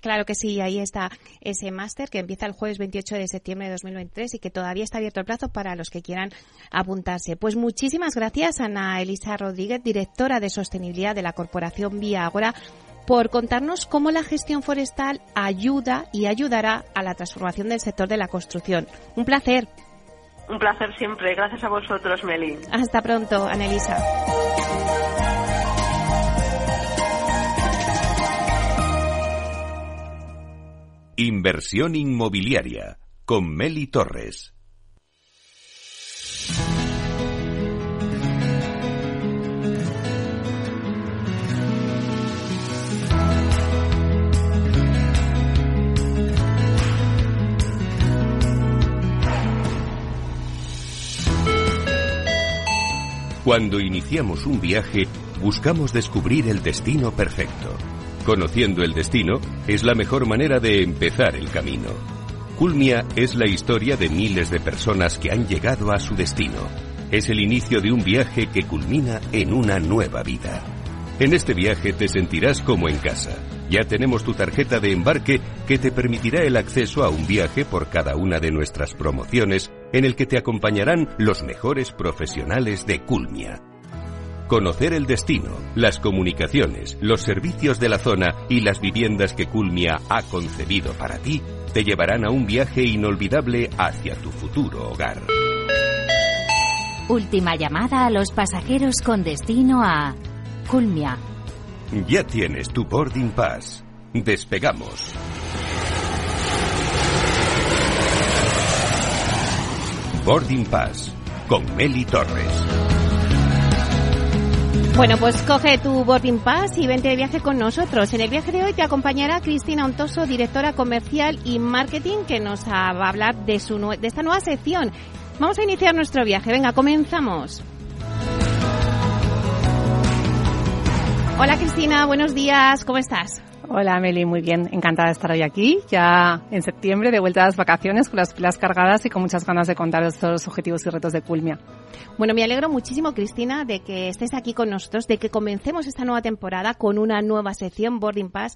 Claro que sí, ahí está ese máster que empieza el jueves 28 de septiembre de 2023 y que todavía está abierto el plazo para los que quieran apuntarse. Pues muchísimas gracias, Ana Elisa Rodríguez, directora de sostenibilidad de la Corporación Vía Agora por contarnos cómo la gestión forestal ayuda y ayudará a la transformación del sector de la construcción. Un placer. Un placer siempre. Gracias a vosotros, Meli. Hasta pronto, Elisa. Inversión inmobiliaria con Meli Torres. Cuando iniciamos un viaje, buscamos descubrir el destino perfecto. Conociendo el destino es la mejor manera de empezar el camino. Culmia es la historia de miles de personas que han llegado a su destino. Es el inicio de un viaje que culmina en una nueva vida. En este viaje te sentirás como en casa. Ya tenemos tu tarjeta de embarque que te permitirá el acceso a un viaje por cada una de nuestras promociones en el que te acompañarán los mejores profesionales de Culmia. Conocer el destino, las comunicaciones, los servicios de la zona y las viviendas que Culmia ha concebido para ti te llevarán a un viaje inolvidable hacia tu futuro hogar. Última llamada a los pasajeros con destino a Culmia. Ya tienes tu boarding pass. Despegamos. Boarding Pass con Meli Torres. Bueno, pues coge tu boarding pass y vente de viaje con nosotros. En el viaje de hoy te acompañará Cristina Ontoso, directora comercial y marketing, que nos va a hablar de, su, de esta nueva sección. Vamos a iniciar nuestro viaje. Venga, comenzamos. Hola Cristina, buenos días, ¿cómo estás? Hola Meli, muy bien, encantada de estar hoy aquí, ya en septiembre, de vuelta a las vacaciones, con las pilas cargadas y con muchas ganas de contaros todos los objetivos y retos de Culmia. Bueno, me alegro muchísimo, Cristina, de que estés aquí con nosotros, de que comencemos esta nueva temporada con una nueva sección Boarding Pass.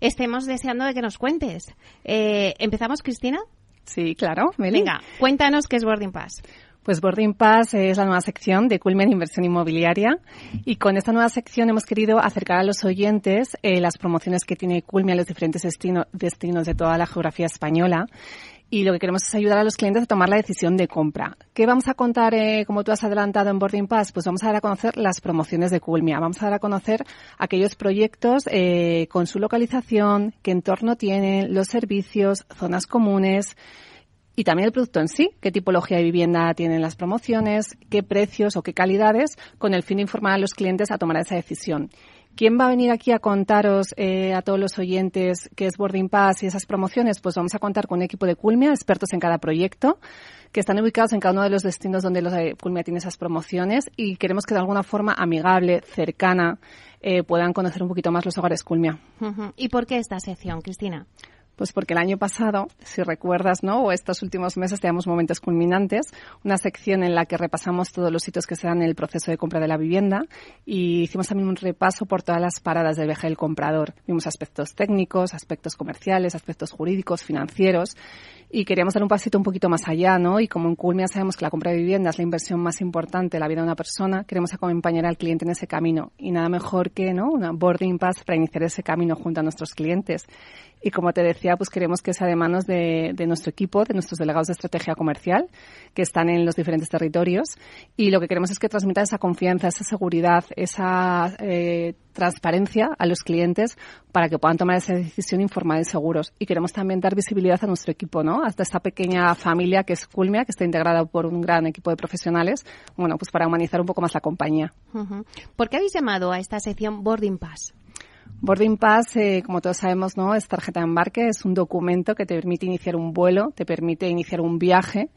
Estemos deseando de que nos cuentes. Eh, ¿Empezamos, Cristina? Sí, claro, Meli. Venga, cuéntanos qué es Boarding Pass. Pues Boarding Pass es la nueva sección de Culmen Inversión Inmobiliaria y con esta nueva sección hemos querido acercar a los oyentes eh, las promociones que tiene Culmen a los diferentes destinos de toda la geografía española y lo que queremos es ayudar a los clientes a tomar la decisión de compra. ¿Qué vamos a contar, eh, como tú has adelantado en Boarding Pass? Pues vamos a dar a conocer las promociones de Culmia. Vamos a dar a conocer aquellos proyectos eh, con su localización, qué entorno tienen, los servicios, zonas comunes, y también el producto en sí, qué tipología de vivienda tienen las promociones, qué precios o qué calidades, con el fin de informar a los clientes a tomar esa decisión. ¿Quién va a venir aquí a contaros eh, a todos los oyentes qué es Boarding Pass y esas promociones? Pues vamos a contar con un equipo de Culmia, expertos en cada proyecto, que están ubicados en cada uno de los destinos donde los eh, Culmia tiene esas promociones y queremos que de alguna forma amigable, cercana, eh, puedan conocer un poquito más los hogares Culmia. ¿Y por qué esta sección, Cristina? Pues porque el año pasado, si recuerdas, ¿no? O estos últimos meses teníamos momentos culminantes, una sección en la que repasamos todos los hitos que se dan en el proceso de compra de la vivienda y hicimos también un repaso por todas las paradas del viaje del comprador. Vimos aspectos técnicos, aspectos comerciales, aspectos jurídicos, financieros y queríamos dar un pasito un poquito más allá, ¿no? Y como en Culmia sabemos que la compra de vivienda es la inversión más importante de la vida de una persona, queremos acompañar al cliente en ese camino y nada mejor que, ¿no? Una boarding pass para iniciar ese camino junto a nuestros clientes. Y como te decía, pues queremos que sea de manos de, nuestro equipo, de nuestros delegados de estrategia comercial, que están en los diferentes territorios. Y lo que queremos es que transmita esa confianza, esa seguridad, esa eh, transparencia a los clientes para que puedan tomar esa decisión informada y seguros. Y queremos también dar visibilidad a nuestro equipo, ¿no? Hasta esta pequeña familia que es Culmia, que está integrada por un gran equipo de profesionales, bueno, pues para humanizar un poco más la compañía. ¿Por qué habéis llamado a esta sección Boarding Pass? Boarding Pass, eh, como todos sabemos, no es tarjeta de embarque, es un documento que te permite iniciar un vuelo, te permite iniciar un viaje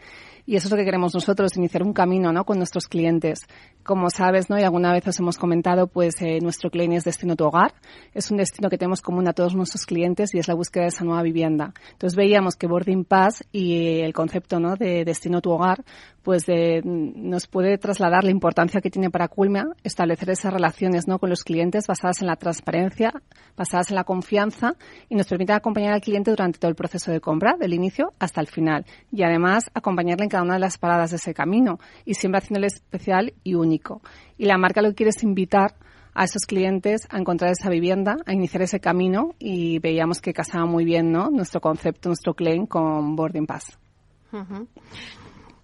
y eso es lo que queremos nosotros, iniciar un camino, ¿no? Con nuestros clientes. Como sabes, ¿no? Y alguna vez os hemos comentado, pues eh, nuestro cliente es Destino Tu Hogar. Es un destino que tenemos común a todos nuestros clientes y es la búsqueda de esa nueva vivienda. Entonces veíamos que Boarding Pass y el concepto, ¿no? De Destino Tu Hogar, pues de, nos puede trasladar la importancia que tiene para Culmia establecer esas relaciones, ¿no? Con los clientes basadas en la transparencia, basadas en la confianza y nos permite acompañar al cliente durante todo el proceso de compra, del inicio hasta el final. Y además acompañarle en cada una de las paradas de ese camino y siempre haciéndole especial y único. Y la marca lo que quiere es invitar a esos clientes a encontrar esa vivienda, a iniciar ese camino y veíamos que casaba muy bien ¿no? nuestro concepto, nuestro claim con Boarding Pass.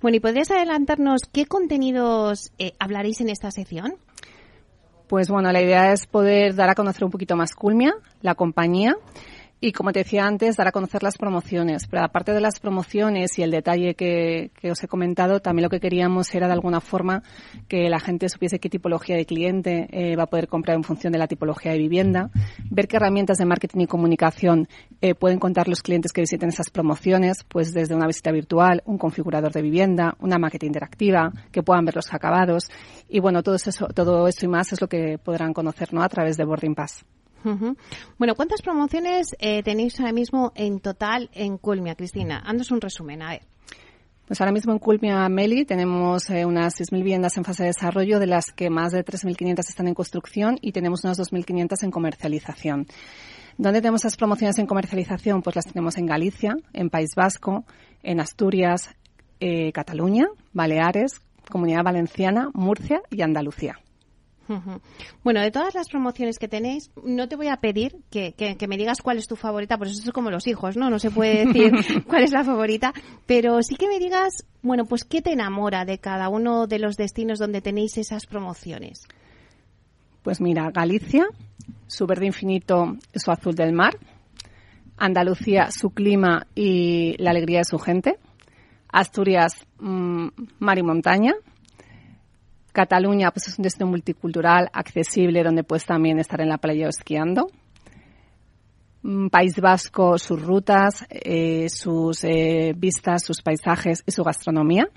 Bueno, ¿y podrías adelantarnos qué contenidos eh, hablaréis en esta sección? Pues bueno, la idea es poder dar a conocer un poquito más Culmia, la compañía, y como te decía antes, dar a conocer las promociones. Pero aparte de las promociones y el detalle que, os he comentado, también lo que queríamos era de alguna forma que la gente supiese qué tipología de cliente eh, va a poder comprar en función de la tipología de vivienda, ver qué herramientas de marketing y comunicación eh, pueden contar los clientes que visiten esas promociones, pues desde una visita virtual, un configurador de vivienda, una maqueta interactiva, que puedan ver los acabados. Y bueno, todo eso, todo eso y más es lo que podrán conocer ¿no? a través de Boarding Pass. Bueno, ¿cuántas promociones eh, tenéis ahora mismo en total en Culmia, Cristina? Haznos un resumen, a ver. Pues ahora mismo en Culmia Meli tenemos eh, unas 6.000 viviendas en fase de desarrollo, de las que más de 3.500 están en construcción y tenemos unas 2.500 en comercialización. ¿Dónde tenemos esas promociones en comercialización? Pues las tenemos en Galicia, en País Vasco, en Asturias, eh, Cataluña, Baleares, Comunidad Valenciana, Murcia y Andalucía. Bueno, de todas las promociones que tenéis, no te voy a pedir que, me digas cuál es tu favorita, pues eso es como los hijos, ¿no? No se puede (laughs) decir cuál es la favorita, pero sí que me digas, bueno, pues qué te enamora de cada uno de los destinos donde tenéis esas promociones. Pues mira, Galicia, su verde infinito, su azul del mar, Andalucía, su clima y la alegría de su gente, Asturias, mm, mar y montaña, Cataluña pues es un destino multicultural, accesible, donde puedes también estar en la playa esquiando. Mm, País Vasco, sus rutas, eh, sus eh, vistas, sus paisajes y su gastronomía.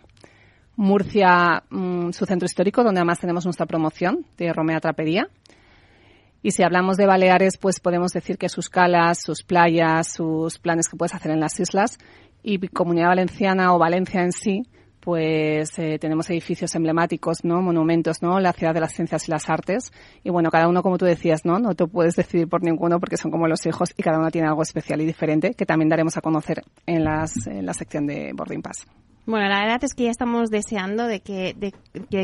Murcia, mm, su centro histórico, donde además tenemos nuestra promoción de Romea Trapería. Y si hablamos de Baleares, pues podemos decir que sus calas, sus playas, sus planes que puedes hacer en las islas y Comunidad Valenciana o Valencia en sí, pues eh, tenemos edificios emblemáticos, ¿no? Monumentos, ¿no? La ciudad de las ciencias y las artes. Y bueno, cada uno, como tú decías, ¿no? No te puedes decidir por ninguno porque son como los hijos y cada uno tiene algo especial y diferente que también daremos a conocer en, las, en la sección de Boarding Pass. Bueno, la verdad es que ya estamos deseando de que, de,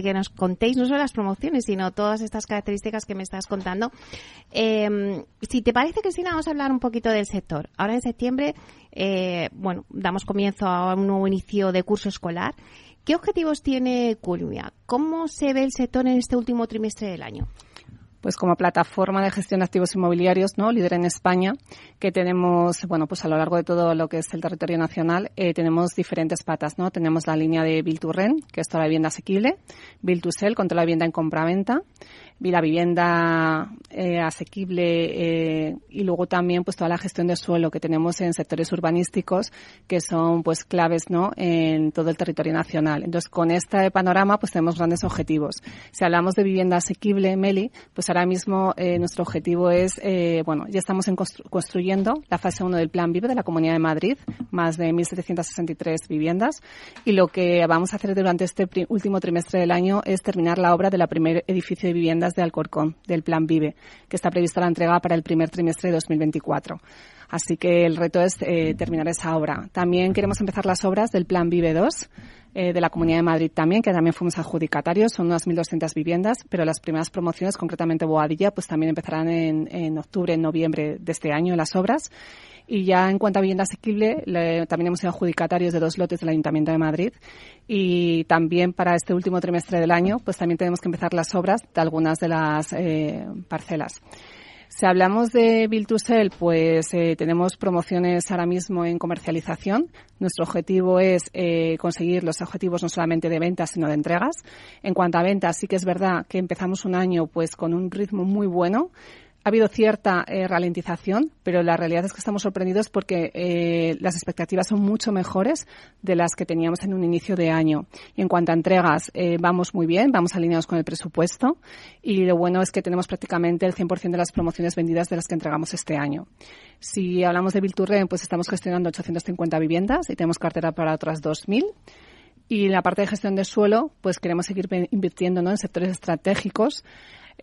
que nos contéis no solo las promociones, sino todas estas características que me estás contando. Eh, si te parece, Cristina, vamos a hablar un poquito del sector. Ahora en septiembre, eh, bueno, damos comienzo a un nuevo inicio de curso escolar. ¿Qué objetivos tiene Culmia? ¿Cómo se ve el sector en este último trimestre del año? Pues como plataforma de gestión de activos inmobiliarios, ¿no? Líder en España, que tenemos, bueno, pues a lo largo de todo lo que es el territorio nacional, eh, tenemos diferentes patas, ¿no? Tenemos la línea de Build to Rent, que es toda la vivienda asequible, Build to Sell, contra la vivienda en compra-venta, la vivienda eh, asequible eh, y luego también pues toda la gestión de suelo que tenemos en sectores urbanísticos que son pues claves no en todo el territorio nacional. Entonces con este panorama pues tenemos grandes objetivos. Si hablamos de vivienda asequible Meli pues ahora mismo eh, nuestro objetivo es bueno ya estamos en construyendo la fase 1 del plan Vive de la Comunidad de Madrid más de 1.763 viviendas y lo que vamos a hacer durante este último trimestre del año es terminar la obra de la primer edificio de viviendas de Alcorcón, del Plan Vive, que está prevista la entrega para el primer trimestre de 2024. Así que el reto es eh, terminar esa obra. También queremos empezar las obras del Plan Vive 2 eh, de la Comunidad de Madrid también, que también fuimos adjudicatarios. Son unas 1.200 viviendas, pero las primeras promociones, concretamente Boadilla, pues también empezarán en, en octubre, en noviembre de este año las obras. Y ya en cuanto a vivienda asequible, también hemos sido adjudicatarios de dos lotes del Ayuntamiento de Madrid. Y también para este último trimestre del año, pues también tenemos que empezar las obras de algunas de las eh, parcelas. Si hablamos de Build to Sell, pues eh, tenemos promociones ahora mismo en comercialización. Nuestro objetivo es eh, conseguir los objetivos no solamente de ventas, sino de entregas. En cuanto a ventas, sí que es verdad que empezamos un año pues con un ritmo muy bueno ha habido cierta eh, ralentización, pero la realidad es que estamos sorprendidos porque eh, las expectativas son mucho mejores de las que teníamos en un inicio de año. Y en cuanto a entregas, eh, vamos muy bien, vamos alineados con el presupuesto y lo bueno es que tenemos prácticamente el 100% de las promociones vendidas de las que entregamos este año. Si hablamos de Bilturren, pues estamos gestionando 850 viviendas y tenemos cartera para otras 2.000. Y en la parte de gestión de suelo, pues queremos seguir invirtiendo en sectores estratégicos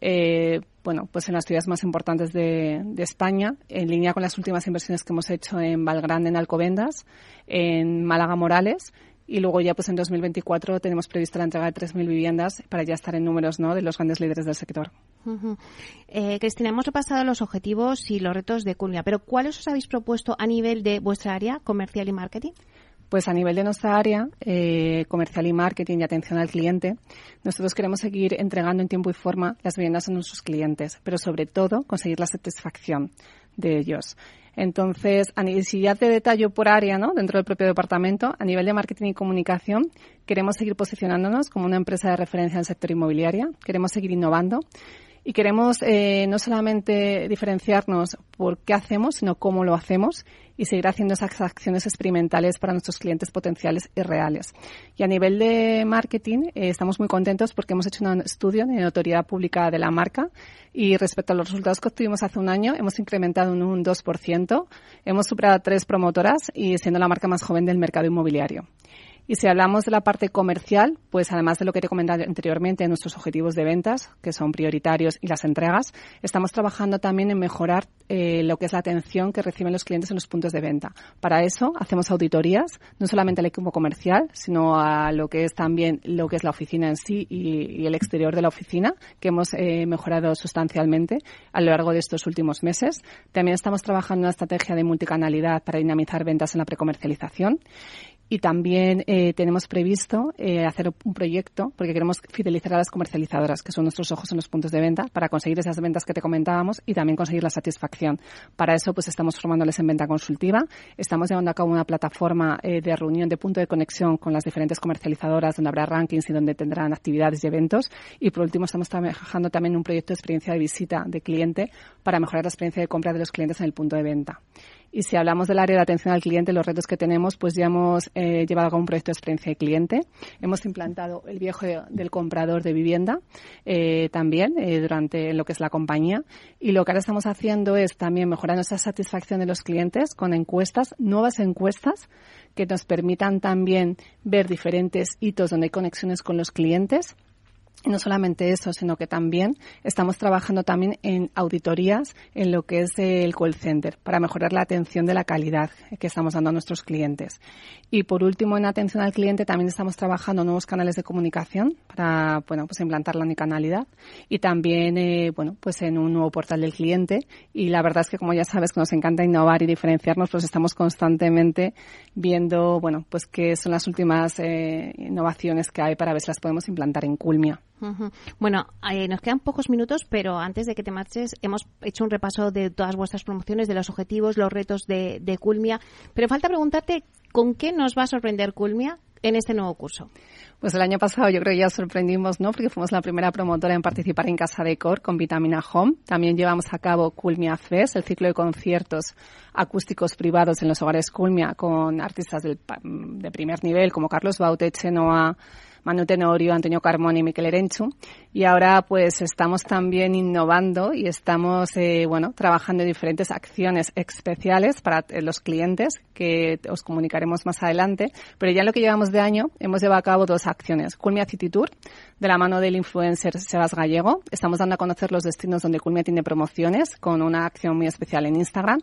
eh, bueno, pues en las ciudades más importantes de, España, en línea con las últimas inversiones que hemos hecho en Valgrande, en Alcobendas, en Málaga Morales, y luego ya pues en 2024 tenemos previsto la entrega de 3.000 viviendas para ya estar en números ¿no? de los grandes líderes del sector. Eh, Cristina, hemos repasado los objetivos y los retos de Culmia, pero ¿cuáles os habéis propuesto a nivel de vuestra área comercial y marketing? Pues a nivel de nuestra área, eh, comercial y marketing y atención al cliente, nosotros queremos seguir entregando en tiempo y forma las viviendas a nuestros clientes, pero sobre todo conseguir la satisfacción de ellos. Entonces, si ya te detallo por área, ¿no? Dentro del propio departamento, a nivel de marketing y comunicación, queremos seguir posicionándonos como una empresa de referencia en el sector inmobiliario, queremos seguir innovando y queremos eh, no solamente diferenciarnos por qué hacemos, sino cómo lo hacemos y seguir haciendo esas acciones experimentales para nuestros clientes potenciales y reales. Y a nivel de marketing, eh, estamos muy contentos porque hemos hecho un estudio de notoriedad pública de la marca y respecto a los resultados que obtuvimos hace un año, hemos incrementado en un 2%, hemos superado a tres promotoras y siendo la marca más joven del mercado inmobiliario. Y si hablamos de la parte comercial, pues además de lo que te he comentado anteriormente, nuestros objetivos de ventas, que son prioritarios, y las entregas, estamos trabajando también en mejorar eh, lo que es la atención que reciben los clientes en los puntos de venta. Para eso hacemos auditorías, no solamente al equipo comercial, sino a lo que es también lo que es la oficina en sí y, el exterior de la oficina, que hemos eh, mejorado sustancialmente a lo largo de estos últimos meses. También estamos trabajando en una estrategia de multicanalidad para dinamizar ventas en la precomercialización y también eh, tenemos previsto eh, hacer un proyecto porque queremos fidelizar a las comercializadoras, que son nuestros ojos en los puntos de venta, para conseguir esas ventas que te comentábamos y también conseguir la satisfacción. Para eso, pues estamos formándoles en venta consultiva, estamos llevando a cabo una plataforma eh, de reunión de punto de conexión con las diferentes comercializadoras donde habrá rankings y donde tendrán actividades y eventos. Y por último, estamos trabajando también en un proyecto de experiencia de visita de cliente para mejorar la experiencia de compra de los clientes en el punto de venta. Y si hablamos del área de atención al cliente, los retos que tenemos, pues ya hemos eh, llevado a cabo un proyecto de experiencia de cliente. Hemos implantado el viejo del comprador de vivienda eh, también eh, durante lo que es la compañía. Y lo que ahora estamos haciendo es también mejorar esa satisfacción de los clientes con encuestas, nuevas encuestas que nos permitan también ver diferentes hitos donde hay conexiones con los clientes No solamente eso, sino que también estamos trabajando también en auditorías en lo que es el call center para mejorar la atención de la calidad que estamos dando a nuestros clientes. Y por último, en atención al cliente también estamos trabajando nuevos canales de comunicación para, bueno, pues implantar la unicanalidad y también, eh, bueno, pues en un nuevo portal del cliente. Y la verdad es que como ya sabes que nos encanta innovar y diferenciarnos, pues estamos constantemente viendo, bueno, pues qué son las últimas eh, innovaciones que hay para ver si las podemos implantar en Culmia. Bueno, eh, nos quedan pocos minutos, pero antes de que te marches, hemos hecho un repaso de todas vuestras promociones, de los objetivos, los retos de, de Culmia. Pero falta preguntarte, ¿con qué nos va a sorprender Culmia en este nuevo curso? Pues el año pasado yo creo que ya sorprendimos, ¿no? Porque fuimos la primera promotora en participar en Casa Decor con Vitamina Home. También llevamos a cabo Culmia Fest, el ciclo de conciertos acústicos privados en los hogares Culmia con artistas de primer nivel como Carlos Baute, Chenoa, Manu Tenorio, Antonio Carmona y Miquel Erenchu. Y ahora pues estamos también innovando y estamos, eh, bueno, trabajando en diferentes acciones especiales para eh, los clientes que os comunicaremos más adelante. Pero ya en lo que llevamos de año hemos llevado a cabo dos acciones. Culmia City Tour, de la mano del influencer Sebas Gallego. Estamos dando a conocer los destinos donde Culmia tiene promociones con una acción muy especial en Instagram.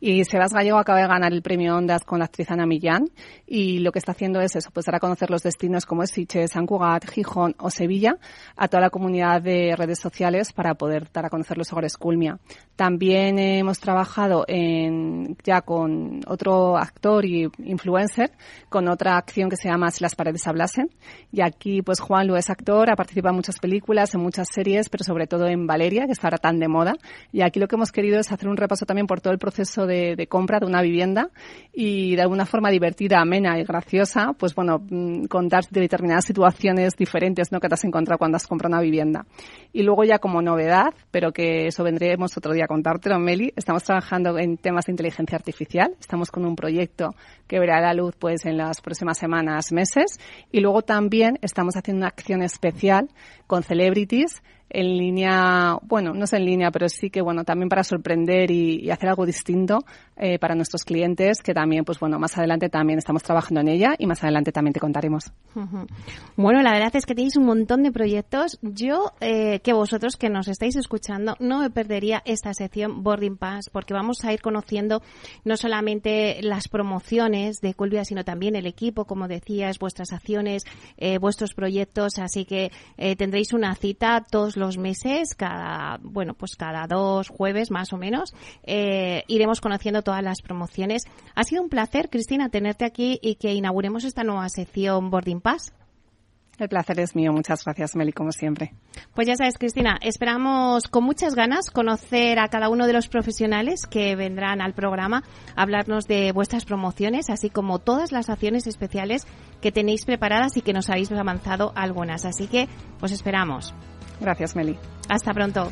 Y Sebas Gallego acaba de ganar el premio Ondas con la actriz Ana Millán. Y lo que está haciendo es eso, pues dar a conocer los destinos como es San Cugat, Gijón o Sevilla a toda la comunidad de redes sociales para poder dar a conocer los hogares Culmia. También hemos trabajado en, ya con otro actor y influencer con otra acción que se llama Si las paredes hablasen. Y aquí, pues Juan Lu es actor, ha participado en muchas películas, en muchas series, pero sobre todo en Valeria, que está ahora tan de moda. Y aquí lo que hemos querido es hacer un repaso también por todo el proceso de, de compra de una vivienda y de alguna forma divertida, amena y graciosa, pues bueno, mm, contar de determinadas situaciones diferentes ¿no? que te has encontrado cuando has comprado una vivienda. Y luego ya como novedad, pero que eso vendremos otro día a contártelo, Meli, estamos trabajando en temas de inteligencia artificial. Estamos con un proyecto que verá la luz pues en las próximas semanas, meses. Y luego también estamos haciendo una acción especial con celebrities en línea, bueno, no es en línea, pero sí que, bueno, también para sorprender y, hacer algo distinto eh, para nuestros clientes, que también, pues bueno, más adelante también estamos trabajando en ella y más adelante también te contaremos. Bueno, la verdad es que tenéis un montón de proyectos. Yo, eh, que vosotros que nos estáis escuchando, no me perdería esta sección Boarding Pass, porque vamos a ir conociendo no solamente las promociones de Culvia, sino también el equipo, como decías, vuestras acciones, eh, vuestros proyectos, así que tendréis una cita todos los meses, cada, bueno, pues cada dos jueves más o menos, eh, iremos conociendo todas las promociones. Ha sido un placer, Cristina, tenerte aquí y que inauguremos esta nueva sección Boarding Pass. El placer es mío. Muchas gracias, Meli, como siempre. Pues ya sabes, Cristina, esperamos con muchas ganas conocer a cada uno de los profesionales que vendrán al programa a hablarnos de vuestras promociones, así como todas las acciones especiales que tenéis preparadas y que nos habéis avanzado algunas. Así que, pues esperamos. Gracias, Meli. Hasta pronto.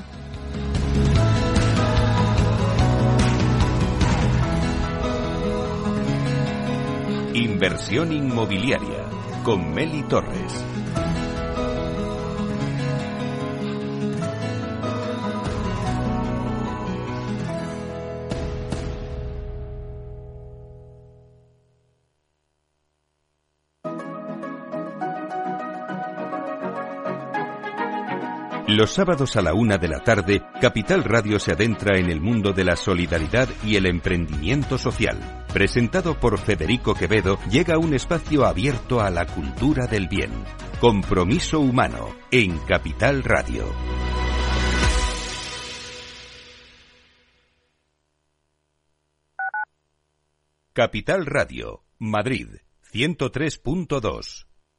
Inversión inmobiliaria con Meli Torres. Los sábados a la una de la tarde, Capital Radio se adentra en el mundo de la solidaridad y el emprendimiento social. Presentado por Federico Quevedo, llega un espacio abierto a la cultura del bien. Compromiso humano en Capital Radio. Capital Radio, Madrid, 103.2.